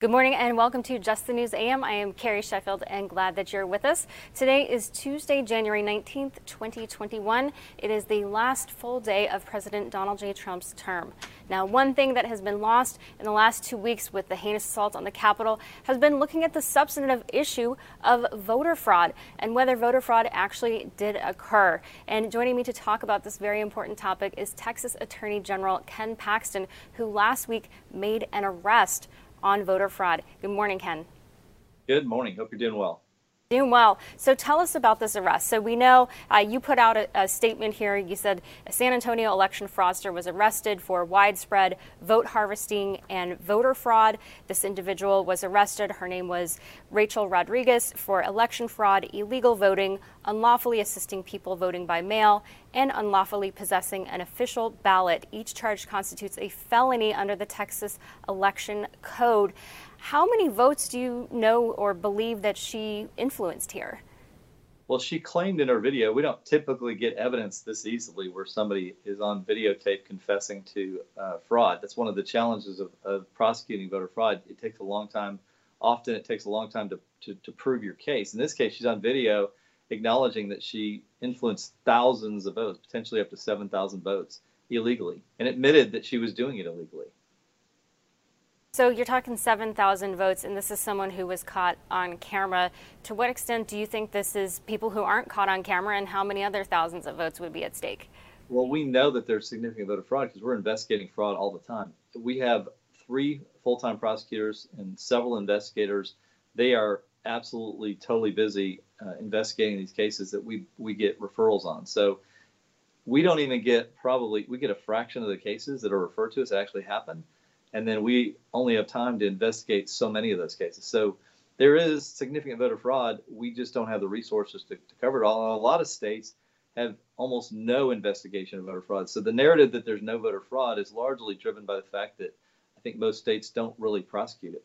Good morning and welcome to Just the News AM. I am Carrie Sheffield and glad that you're with us. Today is Tuesday, January 19th, 2021. It is the last full day of President Donald J. Trump's term. Now, one thing that has been lost in the last two weeks with the heinous assault on the Capitol has been looking at the substantive issue of voter fraud and whether voter fraud actually did occur. And joining me to talk about this very important topic is Texas Attorney General Ken Paxton, who last week made an arrest on voter fraud. Good morning, Ken. Good morning. Hope you're doing well. Doing well. So tell us about this arrest. So we know uh, you put out a, a, statement here. You said a San Antonio election fraudster was arrested for widespread vote harvesting and voter fraud. This individual was arrested. Her name was Rachel Rodriguez for election fraud, illegal voting, unlawfully assisting people voting by mail, and unlawfully possessing an official ballot. Each charge constitutes a felony under the Texas Election Code. How many votes do you know or believe that she influenced here? Well, she claimed in her video, we don't typically get evidence this easily where somebody is on videotape confessing to uh, fraud. That's one of the challenges of, of, prosecuting voter fraud. It takes a long time. Often it takes a long time to, to, to prove your case. In this case, she's on video acknowledging that she influenced thousands of votes, potentially up to 7,000 votes illegally, and admitted that she was doing it illegally. So you're talking 7,000 votes, and this is someone who was caught on camera. To what extent do you think this is people who aren't caught on camera, and how many other thousands of votes would be at stake? Well, we know that there's significant voter fraud because we're investigating fraud all the time. We have three full-time prosecutors and several investigators. They are absolutely totally busy uh, investigating these cases that we we get referrals on. So we don't even get probably we get a fraction of the cases that are referred to as actually happen and then we only have time to investigate so many of those cases. So there is significant voter fraud. We just don't have the resources to, to cover it all. And a lot of states have almost no investigation of voter fraud. So the narrative that there's no voter fraud is largely driven by the fact that I think most states don't really prosecute it.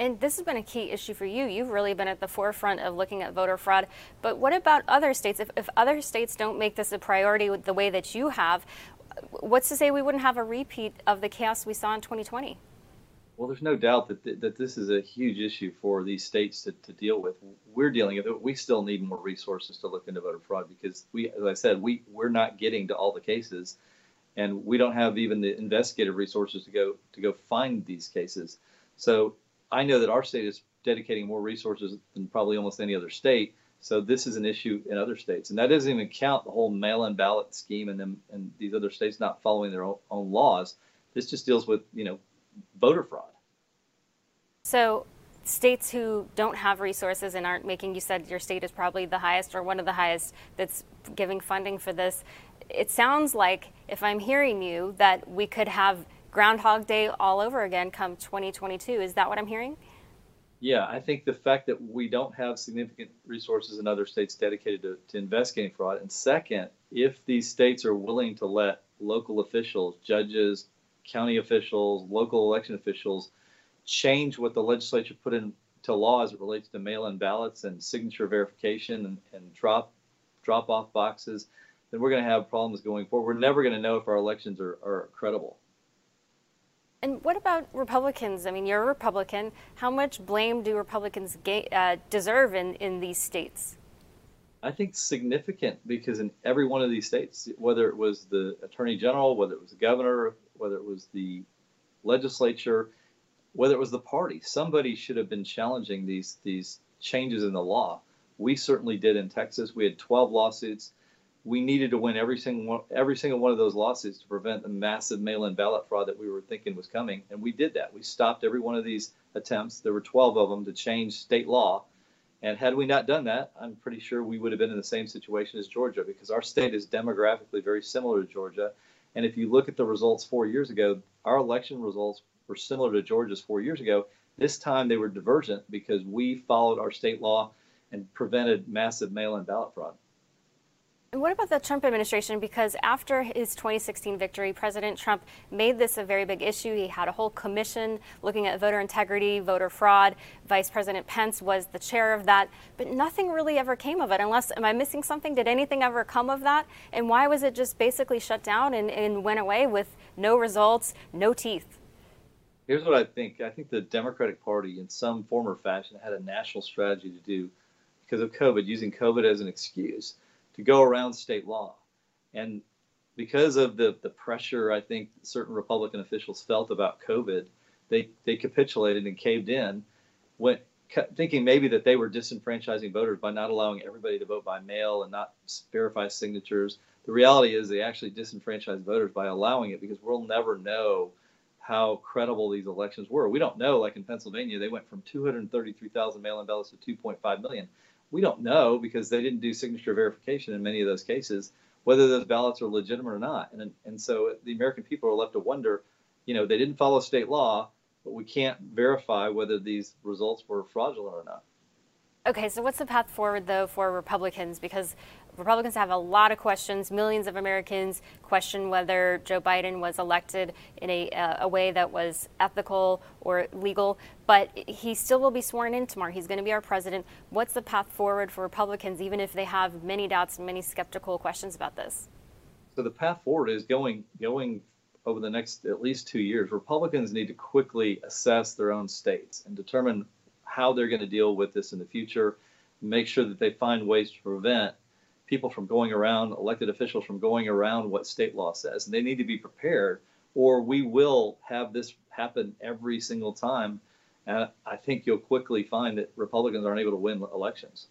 And this has been a key issue for you. You've really been at the forefront of looking at voter fraud. But what about other states? If, if other states don't make this a priority the way that you have, what's to say we wouldn't have a repeat of the chaos we saw in 2020? Well, there's no doubt that, th- that this is a huge issue for these states to, to deal with. We're dealing with it. We still need more resources to look into voter fraud because we, as I said, we, we're not getting to all the cases and we don't have even the investigative resources to go to go find these cases. So I know that our state is dedicating more resources than probably almost any other state so this is an issue in other states, and that doesn't even count the whole mail-in ballot scheme and them and these other states not following their own, own laws. This just deals with you know voter fraud. So states who don't have resources and aren't making you said your state is probably the highest or one of the highest that's giving funding for this it sounds like if i'm hearing you that we could have groundhog day all over again come 2022 is that what i'm hearing yeah, I think the fact that we don't have significant resources in other states dedicated to, to investigating fraud, and second, if these states are willing to let local officials, judges, county officials, local election officials change what the legislature put into law as it relates to mail-in ballots and signature verification and, and drop drop off boxes, then we're going to have problems going forward. We're never going to know if our elections are, are credible. And what about Republicans? I mean, you're a Republican. How much blame do Republicans uh, deserve in, in these states? I think significant because in every one of these states, whether it was the attorney general, whether it was the governor, whether it was the legislature, whether it was the party, somebody should have been challenging these these changes in the law. We certainly did in Texas. We had 12 lawsuits we needed to win every single one, every single one of those lawsuits to prevent the massive mail-in ballot fraud that we were thinking was coming, and we did that. We stopped every one of these attempts. There were 12 of them to change state law, And had we not done that, I'm pretty sure we would have been in the same situation as Georgia because our state is demographically very similar to Georgia. And if you look at the results four years ago, our election results were similar to Georgia's four years ago. This time they were divergent because we followed our state law and prevented massive mail in ballot fraud. And what about the Trump administration? Because after his 2016 victory, President Trump made this a very big issue. He had a whole commission looking at voter integrity, voter fraud. Vice President Pence was the chair of that, but nothing really ever came of it. Unless, am I missing something? Did anything ever come of that? And why was it just basically shut down and, and went away with no results, no teeth? Here's what I think I think the Democratic Party, in some form or fashion, had a national strategy to do because of COVID, using COVID as an excuse to go around state law. And because of the, the pressure I think certain Republican officials felt about COVID, they, they capitulated and caved in, went, thinking maybe that they were disenfranchising voters by not allowing everybody to vote by mail and not verify signatures. The reality is they actually disenfranchised voters by allowing it because we'll never know how credible these elections were. We don't know, like in Pennsylvania, they went from 233,000 mail in ballots to 2.5 million we don't know because they didn't do signature verification in many of those cases whether those ballots are legitimate or not. And and so the American people are left to wonder, you know, they didn't follow state law, but we can't verify whether these results were fraudulent or not. Okay, so what's the path forward though for Republicans? Because Republicans have a lot of questions. Millions of Americans question whether Joe Biden was elected in a, uh, a way that was ethical or legal, but he still will be sworn in tomorrow. He's going to be our president. What's the path forward for Republicans, even if they have many doubts and many skeptical questions about this? So the path forward is going going over the next at least two years. Republicans need to quickly assess their own states and determine how they're going to deal with this in the future. Make sure that they find ways to prevent people from going around, elected officials from going around what state law says. And they need to be prepared, or we will have this happen every single time. And I think you'll quickly find that Republicans aren't able to win elections.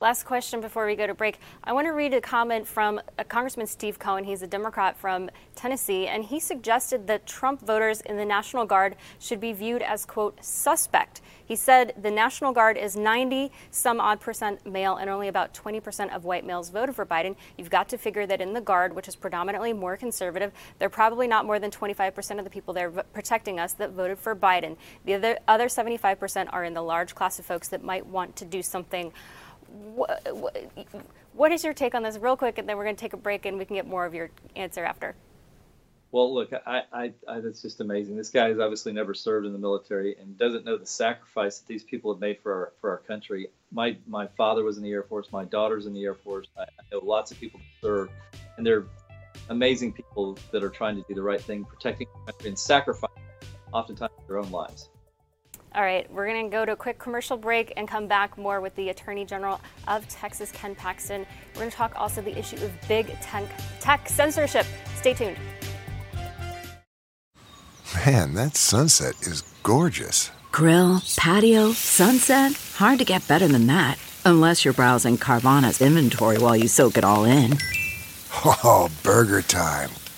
Last question before we go to break. I want to read a comment from uh, Congressman Steve Cohen. He's a Democrat from Tennessee, and he suggested that Trump voters in the National Guard should be viewed as, quote, suspect. He said the National Guard is 90 some odd percent male, and only about 20 percent of white males voted for Biden. You've got to figure that in the Guard, which is predominantly more conservative, they're probably not more than 25 percent of the people there protecting us that voted for Biden. The other, other 75 percent are in the large class of folks that might want to do something what, what is your take on this, real quick, and then we're going to take a break and we can get more of your answer after. Well, look, I, I, I, that's just amazing. This guy has obviously never served in the military and doesn't know the sacrifice that these people have made for our, for our country. My, my father was in the Air Force. My daughter's in the Air Force. I, I know lots of people that serve, and they're amazing people that are trying to do the right thing, protecting country, and sacrificing oftentimes their own lives. All right, we're going to go to a quick commercial break and come back more with the Attorney General of Texas, Ken Paxton. We're going to talk also the issue of big tech censorship. Stay tuned. Man, that sunset is gorgeous. Grill, patio, sunset. Hard to get better than that. Unless you're browsing Carvana's inventory while you soak it all in. Oh, burger time.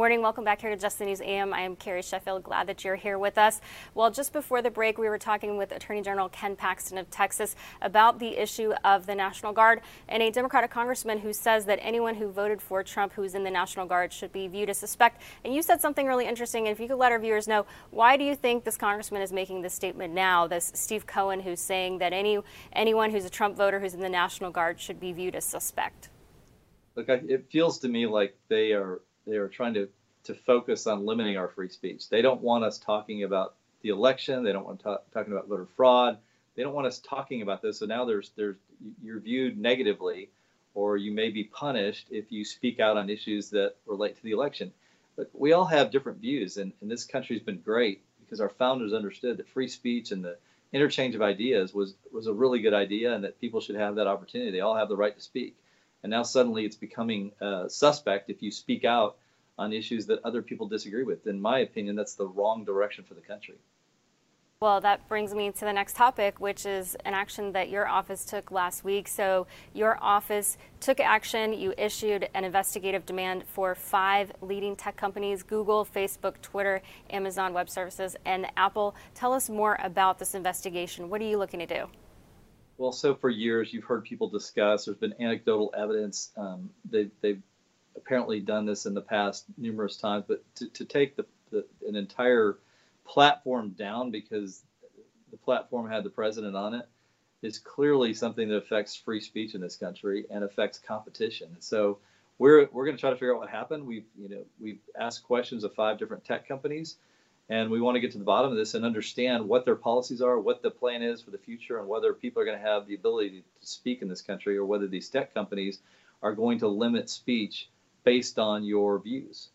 Morning, welcome back here to Just the News AM. I am Carrie Sheffield. Glad that you're here with us. Well, just before the break, we were talking with Attorney General Ken Paxton of Texas about the issue of the National Guard and a Democratic congressman who says that anyone who voted for Trump who's in the National Guard should be viewed as suspect. And you said something really interesting. And if you could let our viewers know, why do you think this congressman is making this statement now? This Steve Cohen, who's saying that any anyone who's a Trump voter who's in the National Guard should be viewed as suspect. Look, it feels to me like they are they are trying to to focus on limiting our free speech. They don't want us talking about the election. They don't want to talking about voter fraud. They don't want us talking about this. So now there's there's you're viewed negatively, or you may be punished if you speak out on issues that relate to the election. But we all have different views, and, and this country's been great because our founders understood that free speech and the interchange of ideas was was a really good idea, and that people should have that opportunity. They all have the right to speak. And now suddenly it's becoming uh, suspect if you speak out on issues that other people disagree with. In my opinion, that's the wrong direction for the country. Well, that brings me to the next topic, which is an action that your office took last week. So, your office took action. You issued an investigative demand for five leading tech companies Google, Facebook, Twitter, Amazon Web Services, and Apple. Tell us more about this investigation. What are you looking to do? Well, so for years, you've heard people discuss, there's been anecdotal evidence. Um, they, they've apparently done this in the past numerous times, but to, to take the, the, an entire platform down because the platform had the president on it is clearly something that affects free speech in this country and affects competition. So we're we're going to try to figure out what happened. We've you know we've asked questions of five different tech companies, and we want to get to the bottom of this and understand what their policies are, what the plan is for the future, and whether people are going to have the ability to speak in this country, or whether these tech companies are going to limit speech based on your views.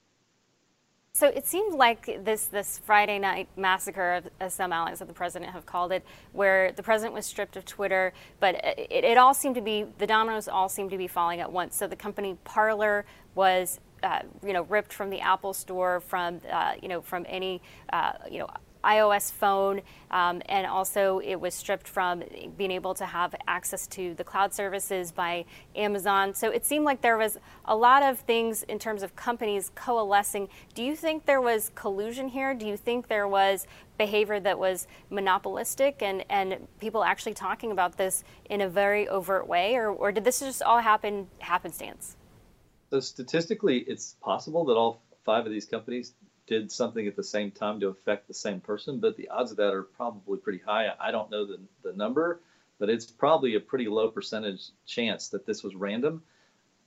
So it seemed like this this Friday night massacre, as some allies of the president have called it, where the president was stripped of Twitter, but it, it all seemed to be the dominoes all seemed to be falling at once. So the company Parler was. Uh, you know, ripped from the Apple Store, from uh, you know, from any uh, you know iOS phone, um, and also it was stripped from being able to have access to the cloud services by Amazon. So it seemed like there was a lot of things in terms of companies coalescing. Do you think there was collusion here? Do you think there was behavior that was monopolistic and, and people actually talking about this in a very overt way, or, or did this just all happen happenstance? So statistically, it's possible that all five of these companies did something at the same time to affect the same person, but the odds of that are probably pretty high. I don't know the, the number, but it's probably a pretty low percentage chance that this was random.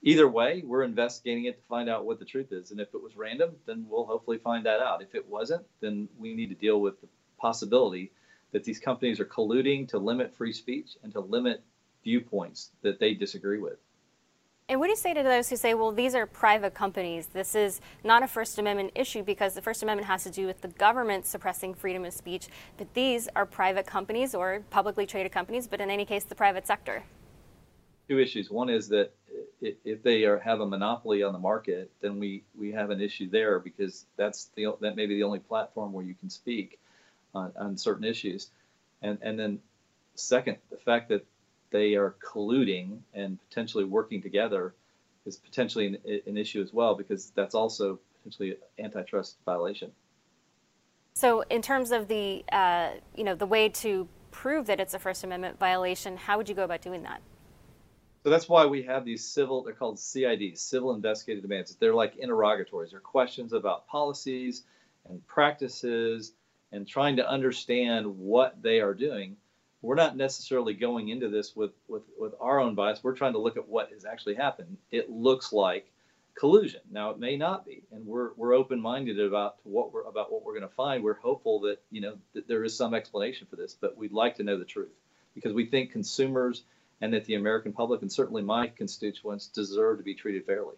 Either way, we're investigating it to find out what the truth is. And if it was random, then we'll hopefully find that out. If it wasn't, then we need to deal with the possibility that these companies are colluding to limit free speech and to limit viewpoints that they disagree with. And what do you say to those who say, well, these are private companies? This is not a First Amendment issue because the First Amendment has to do with the government suppressing freedom of speech, but these are private companies or publicly traded companies, but in any case, the private sector. Two issues. One is that if they are, have a monopoly on the market, then we, we have an issue there because that's the that may be the only platform where you can speak on, on certain issues. And and then second, the fact that they are colluding and potentially working together is potentially an, an issue as well because that's also potentially an antitrust violation. So, in terms of the uh, you know the way to prove that it's a First Amendment violation, how would you go about doing that? So that's why we have these civil, they're called CIDs, civil investigative demands. They're like interrogatories. They're questions about policies and practices and trying to understand what they are doing we're not necessarily going into this with, with, with our own bias. We're trying to look at what has actually happened. It looks like collusion. Now it may not be, and we're we're open minded about what we're about what we're going to find. We're hopeful that you know that there is some explanation for this, but we'd like to know the truth because we think consumers and that the American public and certainly my constituents deserve to be treated fairly.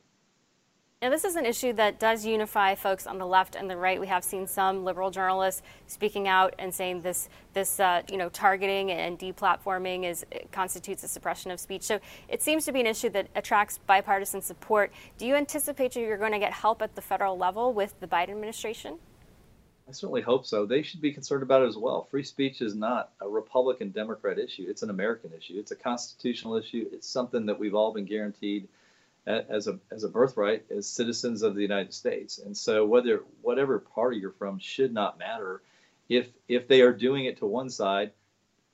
Now, this is an issue that does unify folks on the left and the right. We have seen some liberal journalists speaking out and saying this, this uh, you know, targeting and deplatforming is constitutes a suppression of speech. So it seems to be an issue that attracts bipartisan support. Do you anticipate you're going to get help at the federal level with the Biden administration? I certainly hope so. They should be concerned about it as well. Free speech is not a Republican Democrat issue. It's an American issue. It's a constitutional issue. It's something that we've all been guaranteed as a as a birthright as citizens of the United States. And so whether whatever party you're from should not matter. If if they are doing it to one side,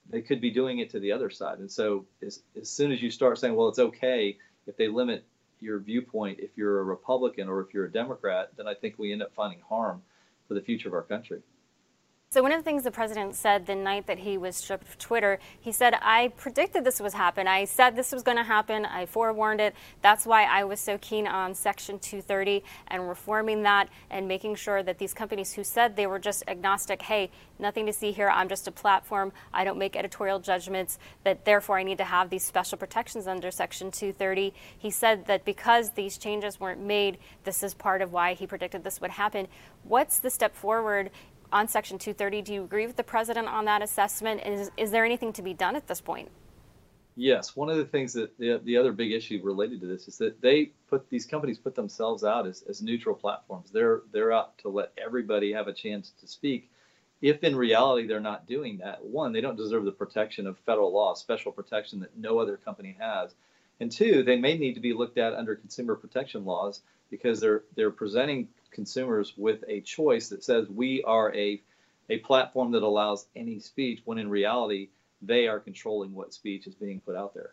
they could be doing it to the other side. And so as, as soon as you start saying, well, it's okay if they limit your viewpoint, if you're a Republican or if you're a Democrat, then I think we end up finding harm for the future of our country. So one of the things the president said the night that he was stripped of Twitter, he said, "I predicted this was happen. I said this was going to happen. I forewarned it. That's why I was so keen on Section 230 and reforming that and making sure that these companies who said they were just agnostic, hey, nothing to see here. I'm just a platform. I don't make editorial judgments. That therefore I need to have these special protections under Section 230." He said that because these changes weren't made, this is part of why he predicted this would happen. What's the step forward on Section 230. Do you agree with the president on that assessment? Is, is there anything to be done at this point? Yes, one of the things that the, the other big issue related to this is that they put these companies put themselves out as, as neutral platforms. They're they're out to let everybody have a chance to speak, if in reality they're not doing that, one, they don't deserve the protection of federal law, special protection that no other company has. And two, they may need to be looked at under consumer protection laws because they're they're presenting consumers with a choice that says we are a a platform that allows any speech when in reality they are controlling what speech is being put out there.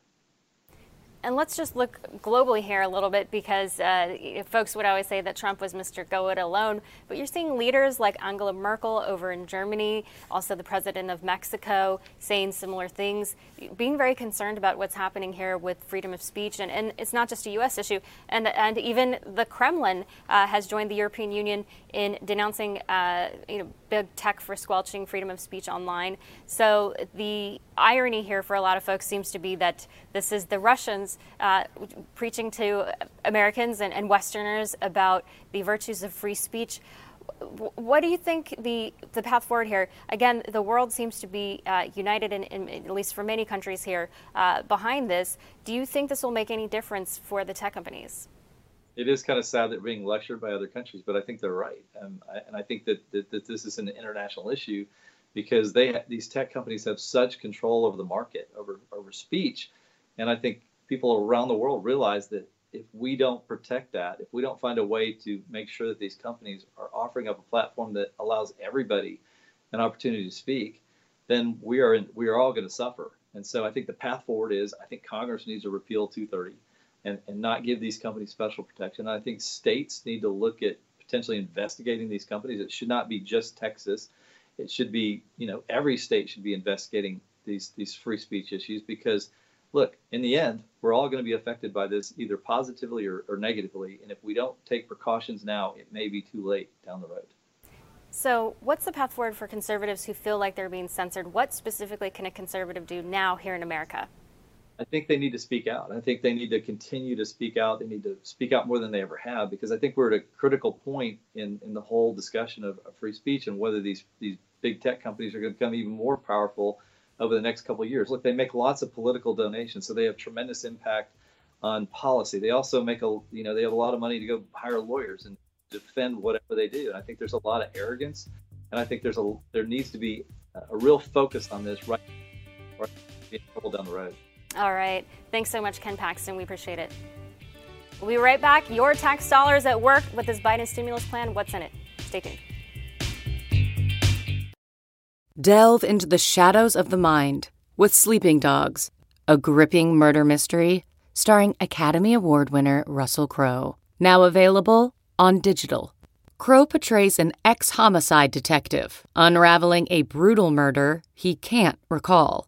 And let's just look globally here a little bit because uh, folks would always say that Trump was Mr. Go It Alone. But you're seeing leaders like Angela Merkel over in Germany, also the president of Mexico, saying similar things, being very concerned about what's happening here with freedom of speech. And, and it's not just a U.S. issue. And, and even the Kremlin uh, has joined the European Union in denouncing uh, you know, big tech for squelching freedom of speech online. So the irony here for a lot of folks seems to be that this is the Russians uh, preaching to Americans and, and, Westerners about the virtues of free speech. What do you think the, the path forward here? Again, the world seems to be uh, united, in, in, at least for many countries here, uh, behind this. Do you think this will make any difference for the tech companies? It is kind of sad that we're being lectured by other countries, but I think they're right, um, I, and I think that, that, that this is an international issue because they these tech companies have such control over the market, over over speech, and I think people around the world realize that if we don't protect that, if we don't find a way to make sure that these companies are offering up a platform that allows everybody an opportunity to speak, then we are in, we are all going to suffer. And so I think the path forward is I think Congress needs to repeal 230 and, and not give these companies special protection. I think states need to look at potentially investigating these companies. It should not be just Texas. It should be, you know, every state should be investigating these these free speech issues because look, in the end, we're all going to be affected by this either positively or, or negatively. And if we don't take precautions now, it may be too late down the road. So, what's the path forward for conservatives who feel like they're being censored? What specifically can a conservative do now here in America? I think they need to speak out. I think they need to continue to speak out. They need to speak out more than they ever have because I think we're at a critical point in, in the whole discussion of, of free speech and whether these these big tech companies are going to become even more powerful over the next couple of years. Look, they make lots of political donations, so they have tremendous impact on policy. They also make a you know they have a lot of money to go hire lawyers and defend whatever they do. And I think there's a lot of arrogance, and I think there's a there needs to be a, real focus on this right, right down the road. All right. Thanks so much, Ken Paxton. We appreciate it. We'll be right back. Your tax dollars at work with this Biden stimulus plan. What's in it? Stay tuned. Delve into the shadows of the mind with Sleeping Dogs, a gripping murder mystery starring Academy Award winner Russell Crowe. Now available on digital. Crowe portrays an ex homicide detective unraveling a brutal murder he can't recall.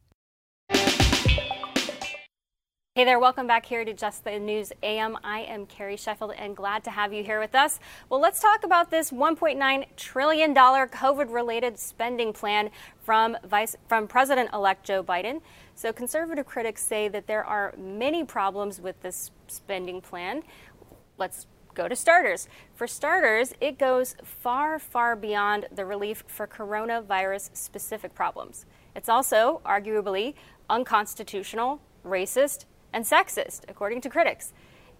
Hey there, welcome back here to Just the News AM. I am Carrie Sheffield and glad to have you here with us. Well, let's talk about this $1.9 trillion COVID related spending plan from, Vice, from President elect Joe Biden. So, conservative critics say that there are many problems with this spending plan. Let's go to starters. For starters, it goes far, far beyond the relief for coronavirus specific problems. It's also arguably unconstitutional, racist, and sexist, according to critics.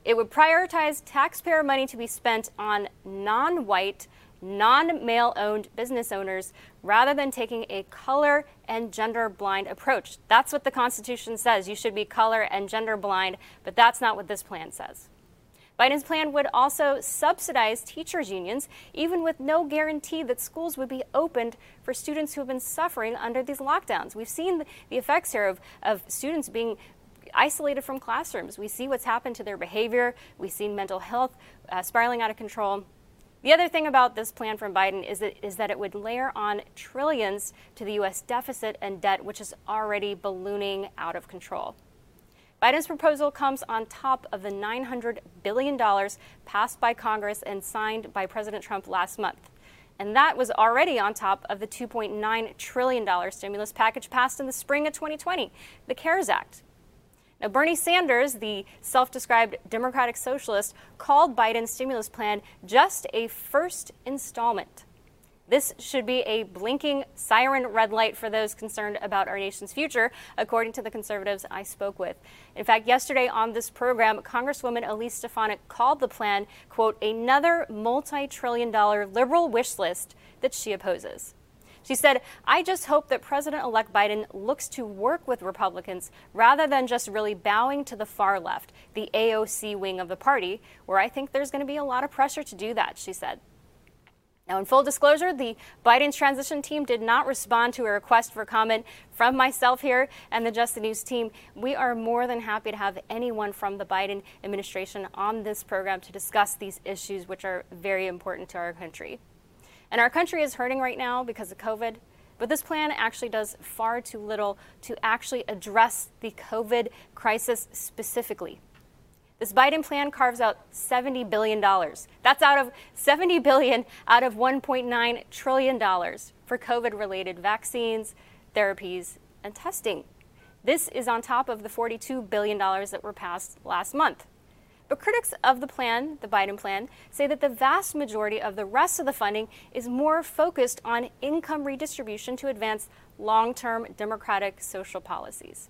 It would prioritize taxpayer money to be spent on non white, non male owned business owners rather than taking a color and gender blind approach. That's what the Constitution says. You should be color and gender blind, but that's not what this plan says. Biden's plan would also subsidize teachers' unions, even with no guarantee that schools would be opened for students who have been suffering under these lockdowns. We've seen the effects here of, of students being isolated from classrooms. We see what's happened to their behavior. We've seen mental health uh, spiraling out of control. The other thing about this plan from Biden is that, is that it would layer on trillions to the U.S. deficit and debt, which is already ballooning out of control. Biden's proposal comes on top of the $900 billion passed by Congress and signed by President Trump last month. And that was already on top of the $2.9 trillion stimulus package passed in the spring of 2020, the CARES Act. Now, Bernie Sanders, the self described Democratic socialist, called Biden's stimulus plan just a first installment. This should be a blinking siren red light for those concerned about our nation's future, according to the conservatives I spoke with. In fact, yesterday on this program, Congresswoman Elise Stefanik called the plan, quote, another multi trillion dollar liberal wish list that she opposes. She said, I just hope that President elect Biden looks to work with Republicans rather than just really bowing to the far left, the AOC wing of the party, where I think there's going to be a lot of pressure to do that, she said. Now, in full disclosure, the Biden transition team did not respond to a request for comment from myself here and the Just the News team. We are more than happy to have anyone from the Biden administration on this program to discuss these issues, which are very important to our country. And our country is hurting right now because of COVID. But this plan actually does far too little to actually address the COVID crisis specifically. This Biden plan carves out $70 billion. That's out of 70 billion out of 1.9 trillion dollars for COVID-related vaccines, therapies, and testing. This is on top of the $42 billion that were passed last month. But critics of the plan, the Biden plan, say that the vast majority of the rest of the funding is more focused on income redistribution to advance long term democratic social policies.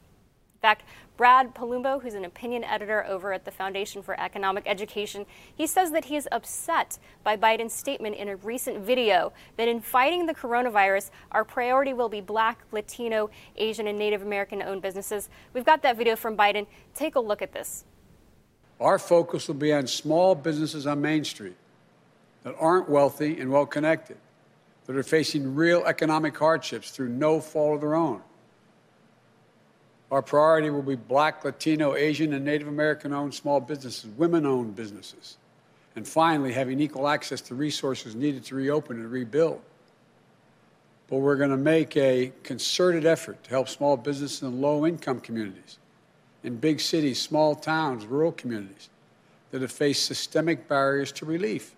In fact, Brad Polumbo, who's an opinion editor over at the Foundation for Economic Education, he says that he is upset by Biden's statement in a recent video that in fighting the coronavirus, our priority will be black, Latino, Asian, and Native American owned businesses. We've got that video from Biden. Take a look at this. Our focus will be on small businesses on Main Street that aren't wealthy and well connected, that are facing real economic hardships through no fault of their own. Our priority will be black, Latino, Asian, and Native American owned small businesses, women owned businesses, and finally, having equal access to resources needed to reopen and rebuild. But we're going to make a concerted effort to help small businesses in low income communities, in big cities, small towns, rural communities that have faced systemic barriers to relief.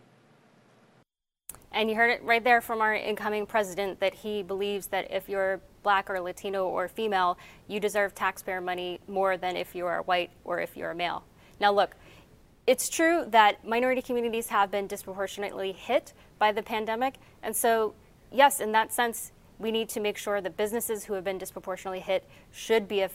And you heard it right there from our incoming president that he believes that if you're black or Latino or female, you deserve taxpayer money more than if you are white or if you're a male. Now, look, it's true that minority communities have been disproportionately hit by the pandemic. And so, yes, in that sense, we need to make sure that businesses who have been disproportionately hit should be,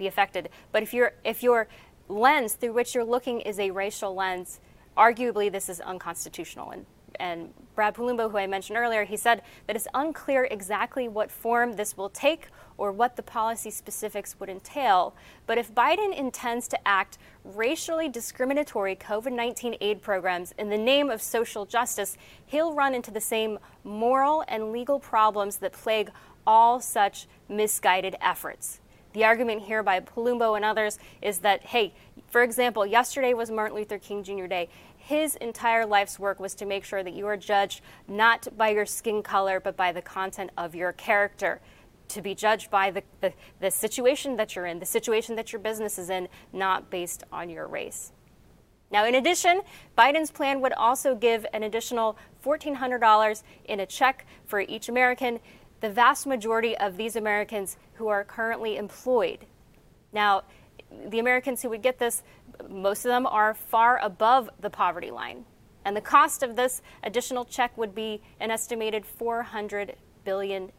be affected. But if, you if your lens through which you're looking is a racial lens, arguably this is unconstitutional. And and Brad Polumbo, who I mentioned earlier, he said that it's unclear exactly what form this will take or what the policy specifics would entail. But if Biden intends to act racially discriminatory COVID 19 aid programs in the name of social justice, he'll run into the same moral and legal problems that plague all such misguided efforts. The argument here by Polumbo and others is that, hey, for example, yesterday was Martin Luther King Jr. Day his entire life's work was to make sure that you are judged not by your skin color, but by the content of your character. To be judged by the, the, the situation that you're in, the situation that your business is in, not based on your race. Now, in addition, Biden's plan would also give an additional $1,400 in a check for each American, the vast majority of these Americans who are currently employed. Now, the Americans who would get this, most of them are far above the poverty line. And the cost of this additional check would be an estimated $400 billion.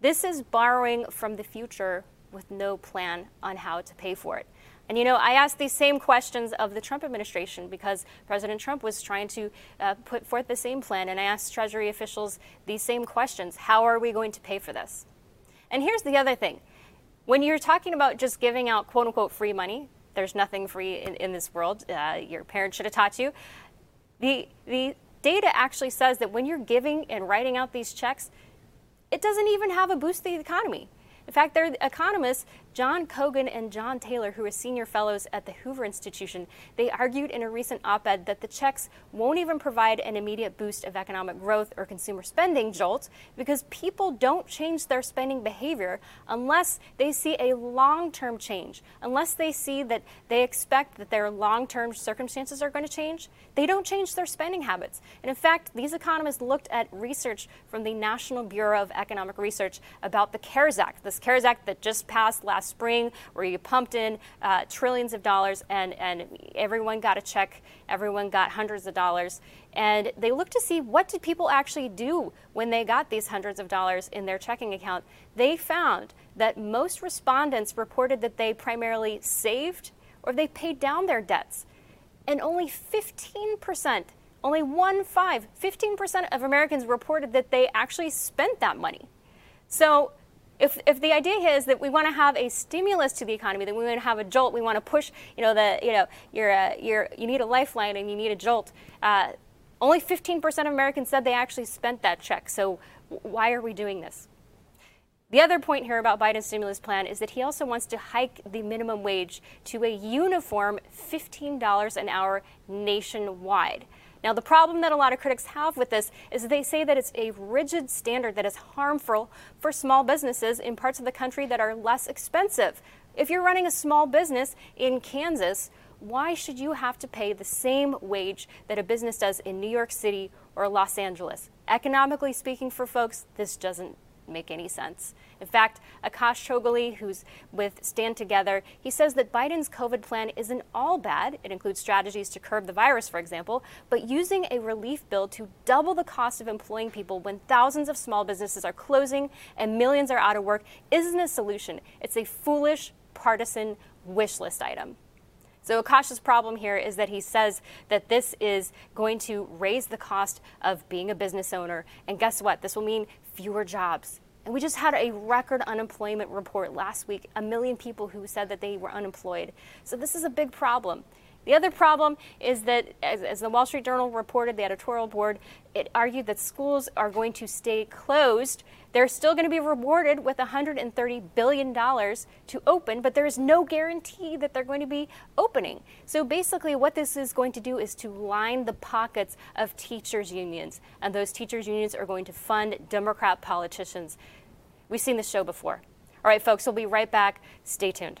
This is borrowing from the future with no plan on how to pay for it. And you know, I asked these same questions of the Trump administration because President Trump was trying to uh, put forth the same plan. And I asked Treasury officials these same questions How are we going to pay for this? And here's the other thing when you're talking about just giving out quote unquote free money, there's nothing free in, in this world. Uh, your parents should have taught you. The, the data actually says that when you're giving and writing out these checks, it doesn't even have a boost to the economy. In fact, their economists, John Cogan and John Taylor, who are senior fellows at the Hoover Institution, they argued in a recent op ed that the checks won't even provide an immediate boost of economic growth or consumer spending jolt because people don't change their spending behavior unless they see a long term change, unless they see that they expect that their long term circumstances are going to change. They don't change their spending habits. And in fact, these economists looked at research from the National Bureau of Economic Research about the CARES Act, this CARES Act that just passed last last spring where you pumped in uh, trillions of dollars and, and everyone got a check, everyone got hundreds of dollars. And they looked to see what did people actually do when they got these hundreds of dollars in their checking account. They found that most respondents reported that they primarily saved or they paid down their debts. And only 15%, only one five, 15% of Americans reported that they actually spent that money. So if, if the idea is that we want to have a stimulus to the economy, that we want to have a jolt, we want to push, you know, the, you know, you're, a, you're, you need a lifeline and you need a jolt. Uh, only 15% of Americans said they actually spent that check. So why are we doing this? The other point here about Biden's stimulus plan is that he also wants to hike the minimum wage to a uniform $15 an hour nationwide. Now, the problem that a lot of critics have with this is they say that it's a rigid standard that is harmful for small businesses in parts of the country that are less expensive. If you're running a small business in Kansas, why should you have to pay the same wage that a business does in New York City or Los Angeles? Economically speaking, for folks, this doesn't make any sense. In fact, Akash Chougule, who's with Stand Together, he says that Biden's COVID plan isn't all bad. It includes strategies to curb the virus, for example, but using a relief bill to double the cost of employing people when thousands of small businesses are closing and millions are out of work isn't a solution. It's a foolish, partisan wish list item. So Akash's problem here is that he says that this is going to raise the cost of being a business owner. And guess what? This will mean fewer jobs. And we just had a record unemployment report last week, a million people who said that they were unemployed. So this is a big problem. The other problem is that, as, as, the Wall Street Journal reported, the editorial board, it argued that schools are going to stay closed. They're still going to be rewarded with $130 billion to open, but there is no guarantee that they're going to be opening. So basically, what this is going to do is to line the pockets of teachers' unions, and those teachers' unions are going to fund Democrat politicians. We've seen this show before. All right, folks, we'll be right back. Stay tuned.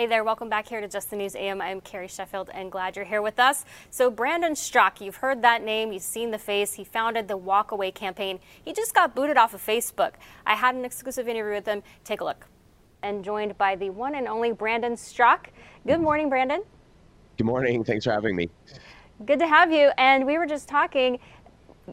Hey there, welcome back here to Just the News AM. I'm Carrie Sheffield and glad you're here with us. So, Brandon Straka, you've heard that name, you've seen the face. He founded the Walk Away campaign. He just got booted off of Facebook. I had an exclusive interview with him. Take a look. And joined by the one and only Brandon Straka. Good morning, Brandon. Good morning. Thanks for having me. Good to have you. And we were just talking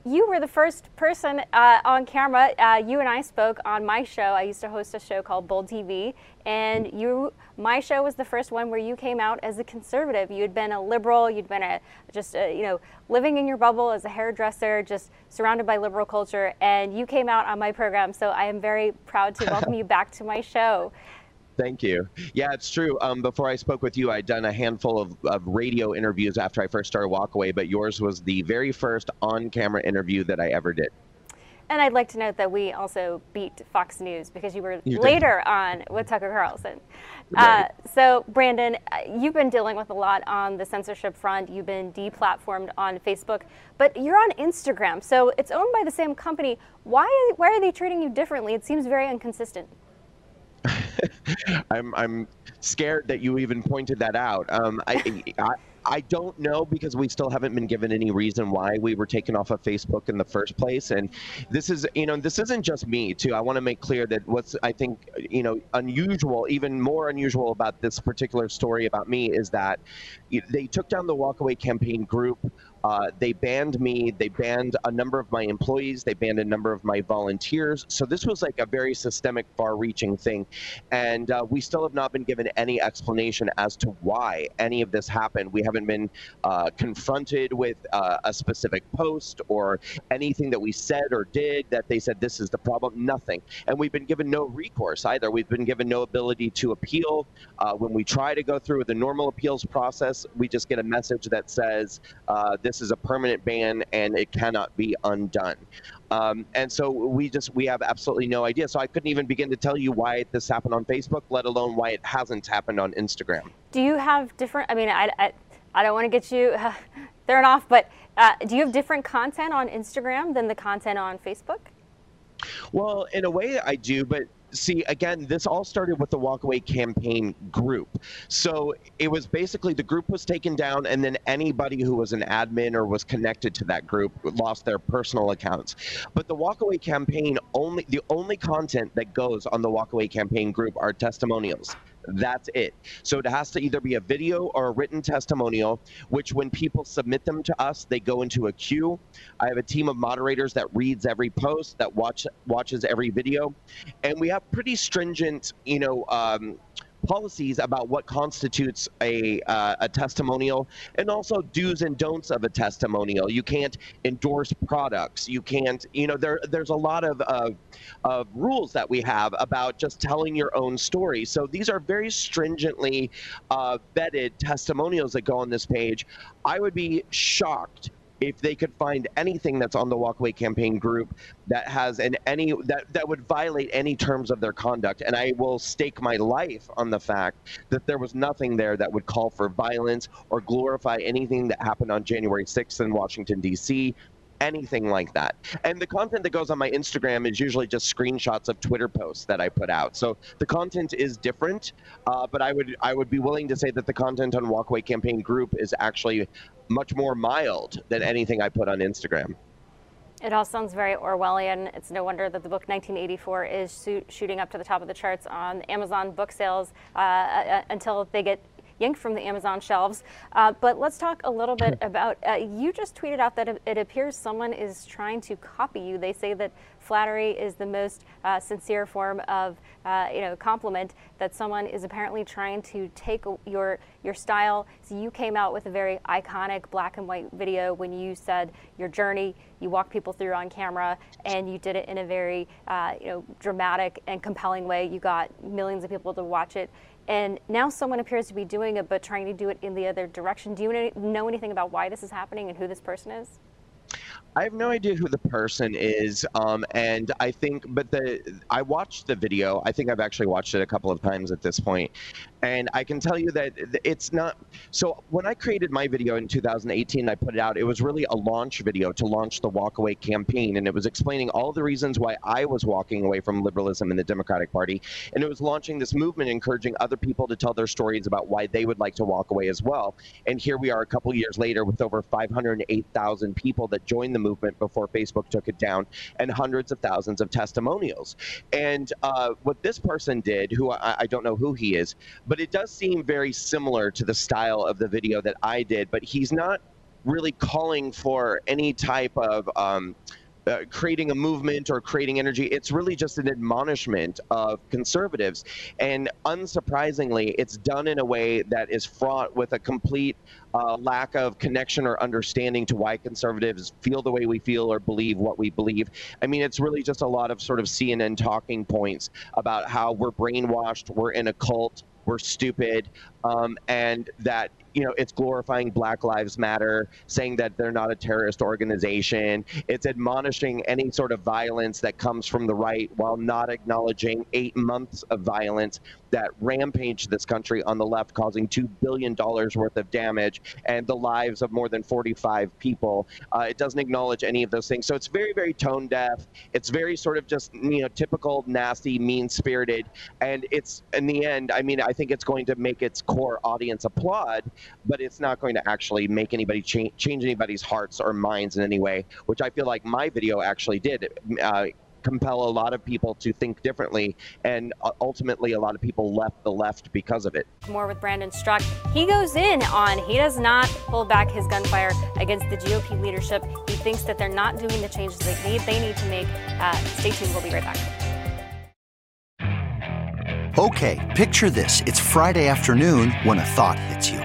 you were the first person uh, on camera. Uh, you and I spoke on my show. I used to host a show called Bold TV, and you, my show was the first one where you came out as a conservative. You had been a liberal. You'd been a just a, you know living in your bubble as a hairdresser, just surrounded by liberal culture, and you came out on my program. So I am very proud to welcome you back to my show. Thank you. Yeah, it's true. Um, before I spoke with you, I'd done a handful of, of radio interviews after I first started Walkaway, but yours was the very first on camera interview that I ever did. And I'd like to note that we also beat Fox News because you were you later on with Tucker Carlson. Right. Uh, so, Brandon, uh, you've been dealing with a lot on the censorship front. You've been deplatformed on Facebook, but you're on Instagram. So it's owned by the same company. Why, why are they treating you differently? It seems very inconsistent. I'm I'm scared that you even pointed that out. Um, I, I I don't know because we still haven't been given any reason why we were taken off of Facebook in the first place. And this is, you know, this isn't just me, too. I want to make clear that what's, I think, you know, unusual, even more unusual about this particular story about me is that they took down the Walkaway campaign group uh, they banned me. They banned a number of my employees. They banned a number of my volunteers. So this was like a very systemic, far-reaching thing, and uh, we still have not been given any explanation as to why any of this happened. We haven't been uh, confronted with uh, a specific post or anything that we said or did that they said this is the problem. Nothing, and we've been given no recourse either. We've been given no ability to appeal. Uh, when we try to go through the normal appeals process, we just get a message that says uh, this this is a permanent ban and it cannot be undone. Um, and so we just we have absolutely no idea. So I couldn't even begin to tell you why this happened on Facebook, let alone why it hasn't happened on Instagram. Do you have different? I mean, I, I, I don't want to get you uh, thrown off, but uh, do you have different content on Instagram than the content on Facebook? Well, in a way, I do, but see, again, this all started with the Walkaway campaign group. So it was basically the group was taken down, and then anybody who was an admin or was connected to that group lost their personal accounts. But the Walkaway campaign only, the only content that goes on the Walkaway campaign group are testimonials. That's it. So it has to either be a video or a written testimonial, which when people submit them to us, they go into a queue. I have a team of moderators that reads every post, that watch watches every video, and we have pretty stringent, you know, um, policies about what constitutes a, uh, a testimonial and also do's and don'ts of a testimonial. You can't endorse products. You can't, you know, there there's a lot of, uh, of rules that we have about just telling your own story. So these are very stringently uh, vetted testimonials that go on this page. I would be shocked if they could find anything that's on the walkaway campaign group that has an any that that would violate any terms of their conduct. And i will stake my life on the fact that there was nothing there that would call for violence or glorify anything that happened on january 6th in washington d.c anything like that. And the content that goes on my Instagram is usually just screenshots of Twitter posts that I put out. So the content is different, uh, but I would I would be willing to say that the content on Walkaway Campaign Group is actually much more mild than anything I put on Instagram. It all sounds very Orwellian. It's no wonder that the book 1984 is shooting up to the top of the charts on Amazon book sales uh, uh, until they get yanked from the Amazon shelves. Uh, but let's talk a little bit about, uh, you just tweeted out that it appears someone is trying to copy you. They say that flattery is the most uh, sincere form of, uh, you know, compliment that someone is apparently trying to take your, your style. So you came out with a very iconic black and white video when you said your journey, you walk people through on camera, and you did it in a very, uh, you know, dramatic and compelling way. You got millions of people to watch it. And now someone appears to be doing it, but trying to do it in the other direction. Do you know anything about why this is happening and who this person is? I have no idea who the person is, um, and I think, but the I watched the video. I think I've actually watched it a couple of times at this point, and I can tell you that it's not. So when I created my video in 2018, I put it out. It was really a launch video to launch the Walkaway campaign, and it was explaining all the reasons why I was walking away from liberalism in the Democratic Party, and it was launching this movement, encouraging other people to tell their stories about why they would like to walk away as well. And here we are, a couple years later, with over 508,000 people that joined the movement before Facebook took it down, and hundreds of thousands of testimonials. And uh, what this person did, who I, I don't know who he is, but it does seem very similar to the style of the video that I did, but he's not really calling for any type of um, uh, creating a movement or creating energy. It's really just an admonishment of conservatives. And unsurprisingly, it's done in a way that is fraught with a complete uh, lack of connection or understanding to why conservatives feel the way we feel or believe what we believe. I mean, it's really just a lot of sort of CNN talking points about how we're brainwashed, we're in a cult, we're stupid, um, and that you know it's glorifying Black Lives Matter, saying that they're not a terrorist organization. It's admonishing any sort of violence that comes from the right while not acknowledging eight months of violence that rampaged this country on the left, causing $2 billion worth of damage and the lives of more than 45 people. Uh, it doesn't acknowledge any of those things. So it's very, very tone deaf. It's very sort of just, you know, typical, nasty, mean spirited. And it's, in the end, I mean, I think it's going to make its core audience applaud, but it's not going to actually make anybody change, change anybody's hearts or minds in any way, which I feel like my video actually did. Uh, compel a lot of people to think differently, and uh, ultimately, a lot of people left the left because of it. More with Brandon Straka. He goes in on he does not hold back his gunfire against the GOP leadership. He thinks that they're not doing the changes they need. They need to make. Uh, stay tuned. We'll be right back. Okay, picture this: it's Friday afternoon when a thought hits you.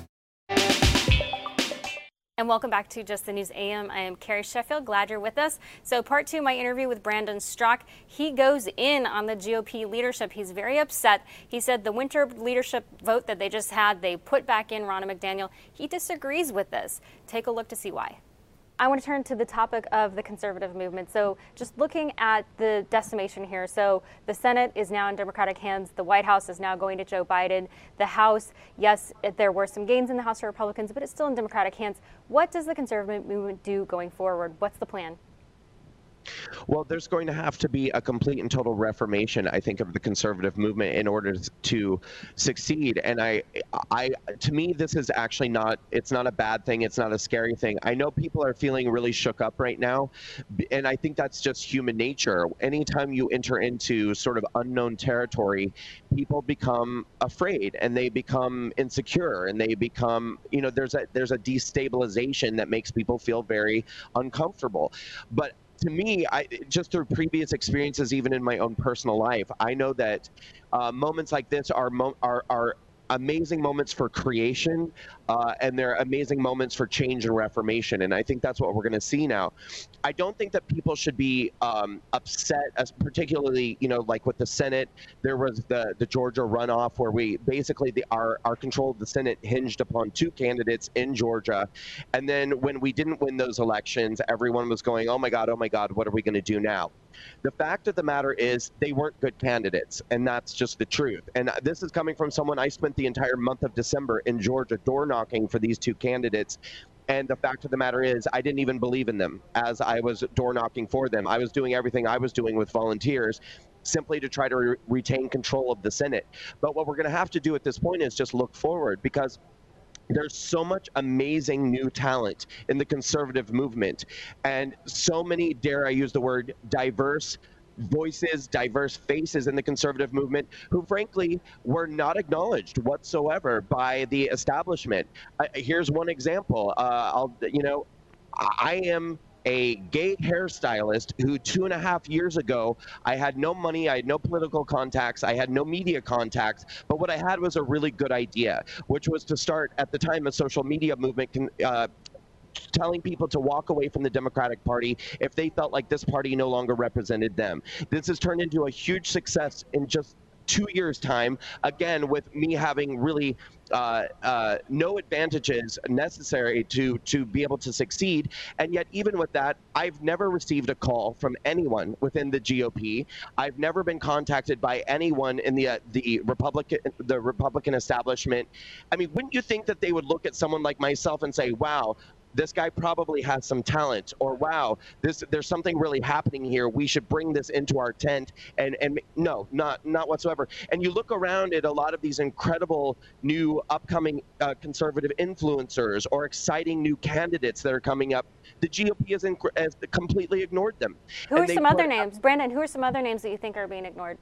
Welcome back to Just the News AM. I am Carrie Sheffield. Glad you're with us. So, part two, of my interview with Brandon Straka. He goes in on the GOP leadership. He's very upset. He said the winter leadership vote that they just had, they put back in Ronna McDaniel. He disagrees with this. Take a look to see why. I want to turn to the topic of the conservative movement. So, just looking at the decimation here. So, the Senate is now in Democratic hands. The White House is now going to Joe Biden. The House, yes, there were some gains in the House for Republicans, but it's still in Democratic hands. What does the conservative movement do going forward? What's the plan? Well, there's going to have to be a complete and total reformation, I think, of the conservative movement in order to succeed. And I, I, to me, this is actually not. It's not a bad thing. It's not a scary thing. I know people are feeling really shook up right now, and I think that's just human nature. Anytime you enter into sort of unknown territory, people become afraid and they become insecure and they become, you know, there's a there's a destabilization that makes people feel very uncomfortable. But to me, I just through previous experiences, even in my own personal life, I know that uh, moments like this are mo- are are amazing moments for creation uh, and they're amazing moments for change and reformation. And I think that's what we're going to see now. I don't think that people should be um, upset, as particularly, you know, like with the Senate, there was the, the Georgia runoff where we basically the, our, our control of the Senate hinged upon two candidates in Georgia. And then when we didn't win those elections, everyone was going, oh my God, oh my God, what are we going to do now? The fact of the matter is, they weren't good candidates, and that's just the truth. And this is coming from someone I spent the entire month of December in Georgia door knocking for these two candidates. And the fact of the matter is, I didn't even believe in them as I was door knocking for them. I was doing everything I was doing with volunteers simply to try to re- retain control of the Senate. But what we're going to have to do at this point is just look forward because there's so much amazing new talent in the conservative movement and so many dare i use the word diverse voices, diverse faces in the conservative movement who, frankly, were not acknowledged whatsoever by the establishment. Uh, here's one example. Uh, I'll, you know, I am a gay hairstylist who two and a half years ago I had no money, I had no political contacts, I had no media contacts, but what I had was a really good idea, which was to start at the time a social media movement can, uh, telling people to walk away from the Democratic Party if they felt like this party no longer represented them. This has turned into a huge success in just two years' time, again, with me having really uh, uh, no advantages necessary to to be able to succeed. And yet, even with that, I've never received a call from anyone within the GOP. I've never been contacted by anyone in the uh, the Republican the Republican establishment. I mean, wouldn't you think that they would look at someone like myself and say, "Wow, this guy probably has some talent or wow this there's something really happening here. We should bring this into our tent and and no not not whatsoever. And you look around at a lot of these incredible new upcoming uh, conservative influencers or exciting new candidates that are coming up. The GOP has, inc- has completely ignored them. Who and are some other names? Brandon who are some other names that you think are being ignored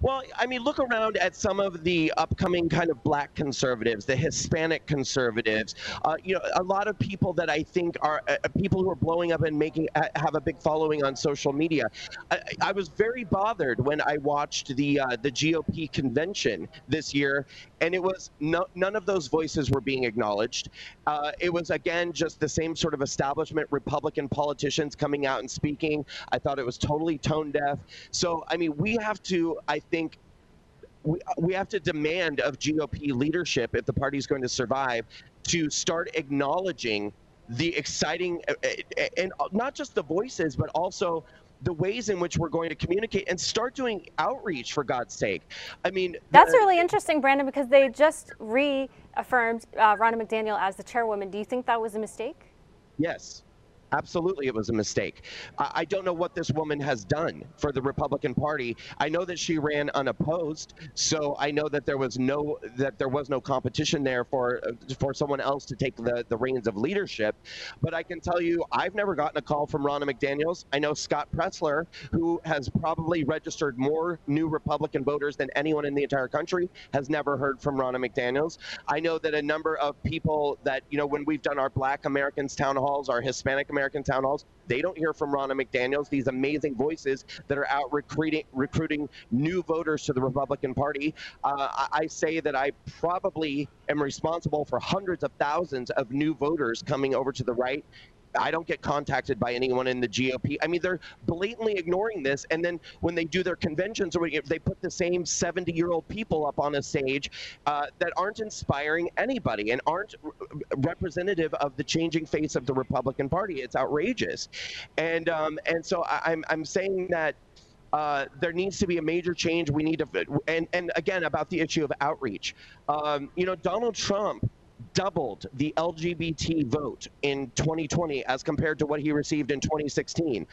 well, I mean, look around at some of the upcoming kind of black conservatives, the Hispanic conservatives. Uh, you know, a lot of people that I think are uh, uh people who are blowing up and making uh, have a big following on social media. I, I was very bothered when I watched the uh, the GOP convention this year, and it was no, none of those voices were being acknowledged. Uh, it was again just the same sort of establishment Republican politicians coming out and speaking. I thought it was totally tone deaf. So, I mean, we have to I think we, we have to demand of GOP leadership, if the party is going to survive, to start acknowledging the exciting uh, uh, and not just the voices, but also the ways in which we're going to communicate and start doing outreach for God's sake. I mean, that's the, really interesting, Brandon, because they just reaffirmed uh, Ronna McDaniel as the chairwoman. Do you think that was a mistake? Yes. Absolutely, it was a mistake. I don't know what this woman has done for the Republican Party. I know that she ran unopposed, so I know that there was no that there was no competition there for for someone else to take the the reins of leadership. But I can tell you, I've never gotten a call from Ronna McDaniel's. I know Scott Presler, who has probably registered more new Republican voters than anyone in the entire country, has never heard from Ronna McDaniel's. I know that a number of people that you know when we've done our Black Americans town halls, our Hispanic American town halls. They don't hear from Ronna McDaniels, these amazing voices that are out recruiting recruiting new voters to the Republican Party. Uh, I, I say that I probably am responsible for hundreds of thousands of new voters coming over to the right I don't get contacted by anyone in the GOP. I mean, they're blatantly ignoring this. And then when they do their conventions, or they put the same 70 year old people up on a stage uh, that aren't inspiring anybody and aren't representative of the changing face of the Republican Party. It's outrageous. And um, and so I, I'm I'm saying that. Uh, there needs to be a major change. We need to, and and again about the issue of outreach. Um, you know, Donald Trump doubled the LGBT vote in 2020 as compared to what he received in 2016.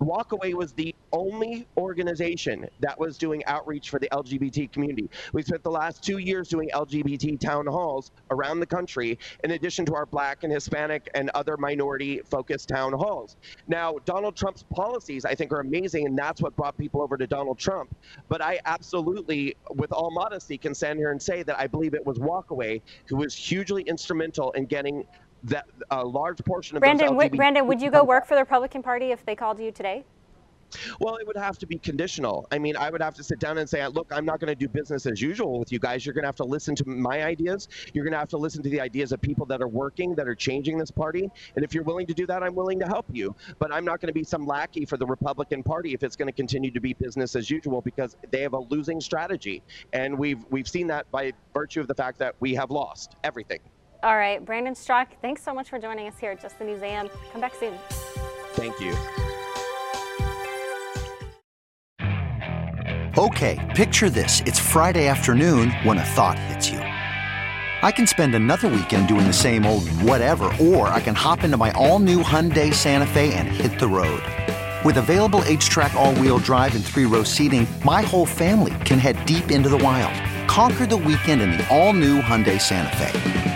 Walkaway was the only organization that was doing outreach for the LGBT community. We spent the last two years doing LGBT town halls around the country, in addition to our Black and Hispanic and other minority focused town halls. Now, Donald Trump's policies, I think, are amazing, and that's what brought people over to Donald Trump. But I absolutely, with all modesty, can stand here and say that I believe it was Walkaway who was hugely instrumental in getting that a large portion of Brandon, LGBT Brandon, would you go work for the Republican Party if they called you today? Well, it would have to be conditional. I mean, I would have to sit down and say, look, I'm not going to do business as usual with you guys. You're going to have to listen to my ideas. You're going to have to listen to the ideas of people that are working, that are changing this party. And if you're willing to do that, I'm willing to help you. But I'm not going to be some lackey for the Republican Party if it's going to continue to be business as usual because they have a losing strategy. And we've we've seen that by virtue of the fact that we have lost everything. All right, Brandon Straka, thanks so much for joining us here at Just the News AM. Come back soon. Thank you. Okay, picture this. It's Friday afternoon when a thought hits you. I can spend another weekend doing the same old whatever, or I can hop into my all new Hyundai Santa Fe and hit the road. With available HTRAC, all wheel drive, and three row seating, my whole family can head deep into the wild. Conquer the weekend in the all new Hyundai Santa Fe.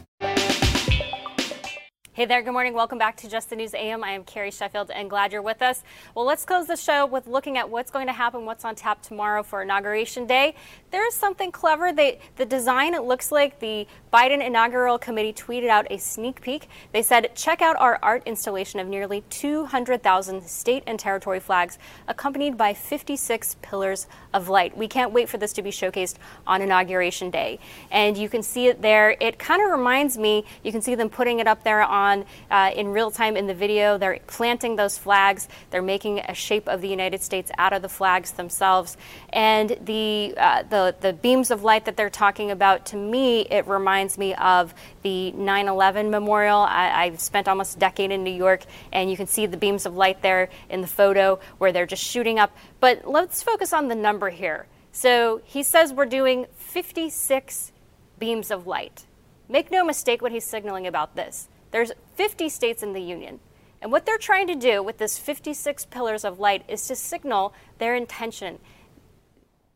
Hey there, good morning. Welcome back to Just the News AM. I am Carrie Sheffield and glad you're with us. Well, let's close the show with looking at what's going to happen, what's on tap tomorrow for Inauguration Day. There is something clever. They, the design, it looks like the Biden Inaugural Committee tweeted out a sneak peek. They said, check out our art installation of nearly 200,000 state and territory flags, accompanied by 56 pillars of light. We can't wait for this to be showcased on Inauguration Day. And you can see it there. It kind of reminds me, you can see them putting it up there on uh, in real time in the video. They're planting those flags. They're making a shape of the United States out of the flags themselves. And the, uh, the, the beams of light that they're talking about, to me, it reminds me of the 9 11 memorial. I, have spent almost a decade in New York, and you can see the beams of light there in the photo where they're just shooting up. But let's focus on the number here. So he says we're doing 56 beams of light. Make no mistake what he's signaling about this. There's 50 states in the union. And what they're trying to do with this 56 pillars of light is to signal their intention.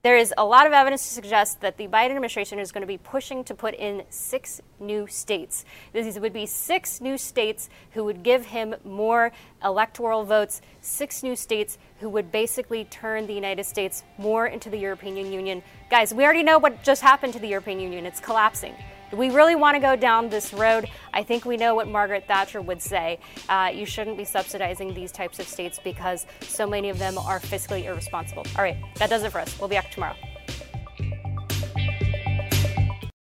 There is a lot of evidence to suggest that the Biden administration is going to be pushing to put in six new states. These would be six new states who would give him more electoral votes, six new states who would basically turn the United States more into the European Union. Guys, we already know what just happened to the European Union. It's collapsing. We really want to go down this road? I think we know what Margaret Thatcher would say. Uh, you shouldn't be subsidizing these types of states because so many of them are fiscally irresponsible. All right, that does it for us. We'll be back tomorrow.